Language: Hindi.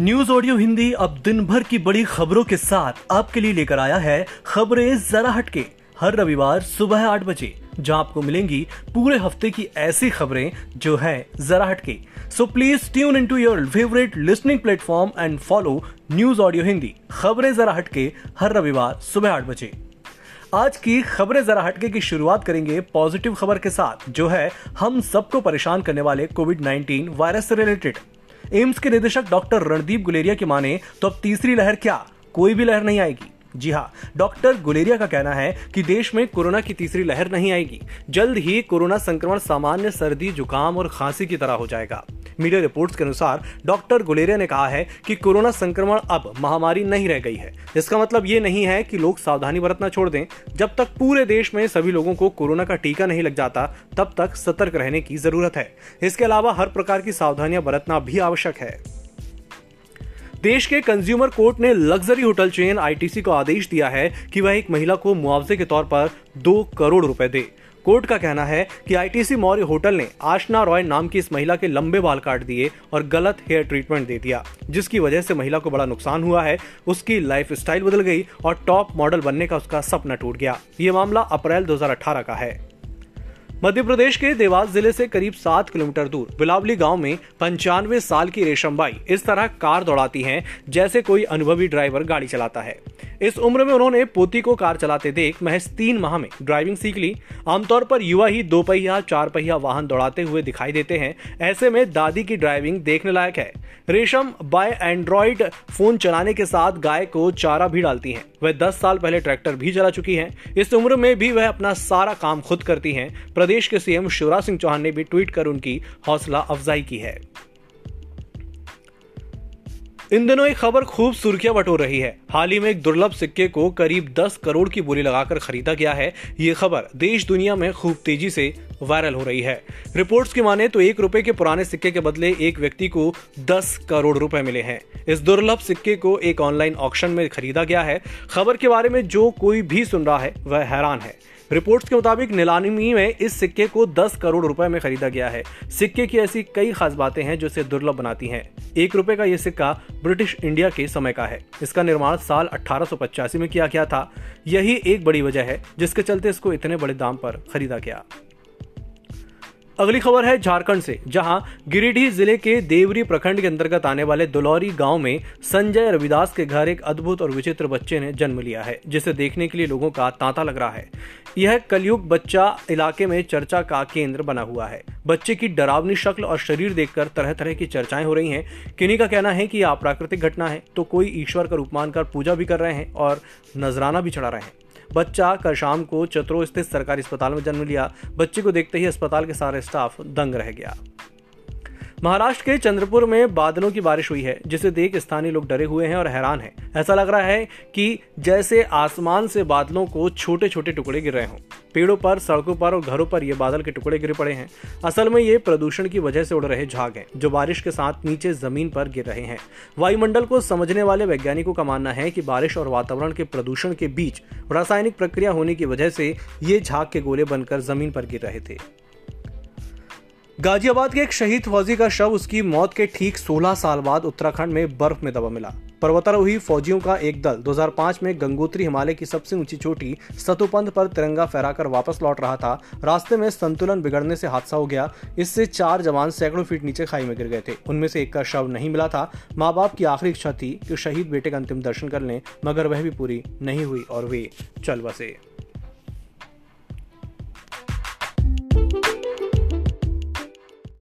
न्यूज़ ऑडियो हिंदी अब दिन भर की बड़ी खबरों के साथ आपके लिए लेकर आया है खबरें जरा हटके, हर रविवार सुबह आठ बजे, जहाँ आपको मिलेंगी पूरे हफ़्ते की ऐसी खबरें जो है जरा हटके। So please tune in to your favourite listening platform and follow news audio Hindi. खबरें जरा हटके, हर रविवार सुबह आठ बजे। आज की खबरें जरा हटके की शुरुआत करेंगे पॉजिटिव खबर के साथ, जो है हम सबको परेशान करने वाले कोविड 19 वायरस से रिलेटेड एम्स के निदेशक डॉक्टर रणदीप गुलेरिया की माने तो अब तीसरी लहर क्या? कोई भी लहर नहीं आएगी। जी हाँ डॉक्टर गुलेरिया का कहना है कि देश में कोरोना की तीसरी लहर नहीं आएगी। जल्द ही कोरोना संक्रमण सामान्य सर्दी, जुकाम और खांसी की तरह हो जाएगा। मीडिया रिपोर्ट्स के अनुसार डॉक्टर गुलेरिया ने कहा है कि कोरोना संक्रमण अब महामारी नहीं रह गई है। इसका मतलब ये नहीं है कि लोग सावधानी बरतना छोड़ दें। जब तक पूरे देश में सभी लोगों को कोरोना का टीका नहीं लग जाता, तब तक सतर्क रहने की ज़रूरत है। इसके अलावा हर प्रकार की सावधानियाँ बरतना भी आवश्यक है। देश के कंज्यूमर कोर्ट ने लग्जरी होटल चेन आईटीसी को आदेश दिया है कि वह एक महिला को मुआवजे के तौर पर दो करोड़ रुपए दे। कोर्ट का कहना है कि आईटीसी मौर्य होटल ने आशना रॉय नाम की इस महिला के लंबे बाल काट दिए और गलत हेयर ट्रीटमेंट दे दिया, जिसकी वजह से महिला को बड़ा नुकसान हुआ है, उसकी लाइफ स्टाइल बदल गई और टॉप मॉडल बनने का उसका सपना टूट गया। ये मामला अप्रैल 2018 का है। मध्य प्रदेश के देवास ज़िले से करीब सात किलोमीटर दूर, बिलावली गाँव में पंचानवे साल की रेशम बाई इस तरह कार दौड़ाती हैं जैसे कोई अनुभवी ड्राइवर गाड़ी चलाता है। इस उम्र में उन्होंने पोती को कार चलाते देख महज तीन माह में ड्राइविंग सीख ली। आमतौर पर युवा ही दो पहिया, चार पहिया वाहन दौड़ाते हुए दिखाई देते हैं। ऐसे में दादी की ड्राइविंग देखने लायक है। रेशम बाय एंड्रॉइड फ़ोन चलाने के साथ गाय को चारा भी डालती हैं। वह दस साल पहले ट्रैक्टर भी चला चुकी हैं। इस उम्र में भी वह अपना सारा काम खुद करती हैं। प्रदेश के सीएम शिवराज सिंह चौहान ने भी ट्वीट कर उनकी हौसला अफजाई की है। इन दिनों एक खबर खूब सुर्खियाँ बटोर रही है। हाल ही में एक दुर्लभ सिक्के को करीब 10 करोड़ की बोली लगाकर खरीदा गया है। ये खबर देश दुनिया में खूब तेज़ी से वायरल हो रही है। रिपोर्ट्स की माने तो एक रुपए के पुराने सिक्के के बदले एक व्यक्ति को 10 करोड़ रुपए मिले हैं। इस दुर्लभ सिक्के को एक ऑनलाइन ऑक्शन में खरीदा गया है। खबर के बारे में जो कोई भी सुन रहा है, वह हैरान है। रिपोर्ट्स के मुताबिक नीलामी में इस सिक्के को 10 करोड़ रुपए में खरीदा गया है। सिक्के की ऐसी कई खास बातें हैं जो इसे दुर्लभ बनाती हैं। एक रुपए का यह सिक्का ब्रिटिश इंडिया के समय का है। इसका निर्माण साल अठारह सौ पचासी में किया गया था। यही एक बड़ी वजह है, जिसके चलते इसको इतने बड़े दाम पर खरीदा गया। अगली खबर है झारखंड से, जहाँ गिरिडीह ज़िले के देवरी प्रखंड के अंतर्गत आने वाले दुलौरी गाँव में संजय रविदास के घर एक अद्भुत और विचित्र बच्चे ने जन्म लिया है, जिसे देखने के लिए लोगों का तांता लग रहा है। यह कलयुग बच्चा इलाके में चर्चा का केंद्र बना हुआ है। बच्चे की डरावनी शक्ल और शरीर देखकर तरह तरह की चर्चाएँ हो रही हैं। किन्हीं का कहना है कि यह अप्राकृतिक घटना है तो कोई ईश्वर का रूप मानकर पूजा भी कर रहे हैं और नजराना भी चढ़ा रहे हैं। बच्चा कल शाम को चतरो स्थित सरकारी अस्पताल में जन्म लिया। बच्चे को देखते ही अस्पताल के सारे स्टाफ दंग रह गया। महाराष्ट्र के चंद्रपुर में बादलों की बारिश हुई है, जिसे देख स्थानीय लोग डरे हुए हैं और हैरान हैं। ऐसा लग रहा है कि जैसे आसमान से बादलों को छोटे छोटे टुकड़े गिर रहे हों। पेड़ों पर, सड़कों पर और घरों पर ये बादल के टुकड़े गिरे पड़े हैं। असल में ये प्रदूषण की वजह से उड़ रहे झाग हैं, जो बारिश के साथ नीचे ज़मीन पर गिर रहे हैं। वायुमंडल को समझने वाले वैज्ञानिकों का मानना है कि बारिश और वातावरण के प्रदूषण के बीच रासायनिक प्रक्रिया होने की वजह से ये झाग के गोले बनकर ज़मीन पर गिर रहे थे। गाजियाबाद के एक शहीद फौजी का शव उसकी मौत के ठीक 16 साल बाद उत्तराखंड में बर्फ़ में दबा मिला। पर्वतारोही फौजियों का एक दल 2005 में गंगोत्री हिमालय की सबसे ऊँची चोटी सतुपंथ पर तिरंगा फहराकर वापस लौट रहा था। रास्ते में संतुलन बिगड़ने से हादसा हो गया। इससे चार जवान सैकड़ों फीट नीचे खाई में गिर गए थे। उनमें से एक का शव नहीं मिला था। माँ बाप की आखिरी इच्छा थी कि शहीद बेटे का अंतिम दर्शन कर लें, मगर वह भी पूरी नहीं हुई और वे चल बसे।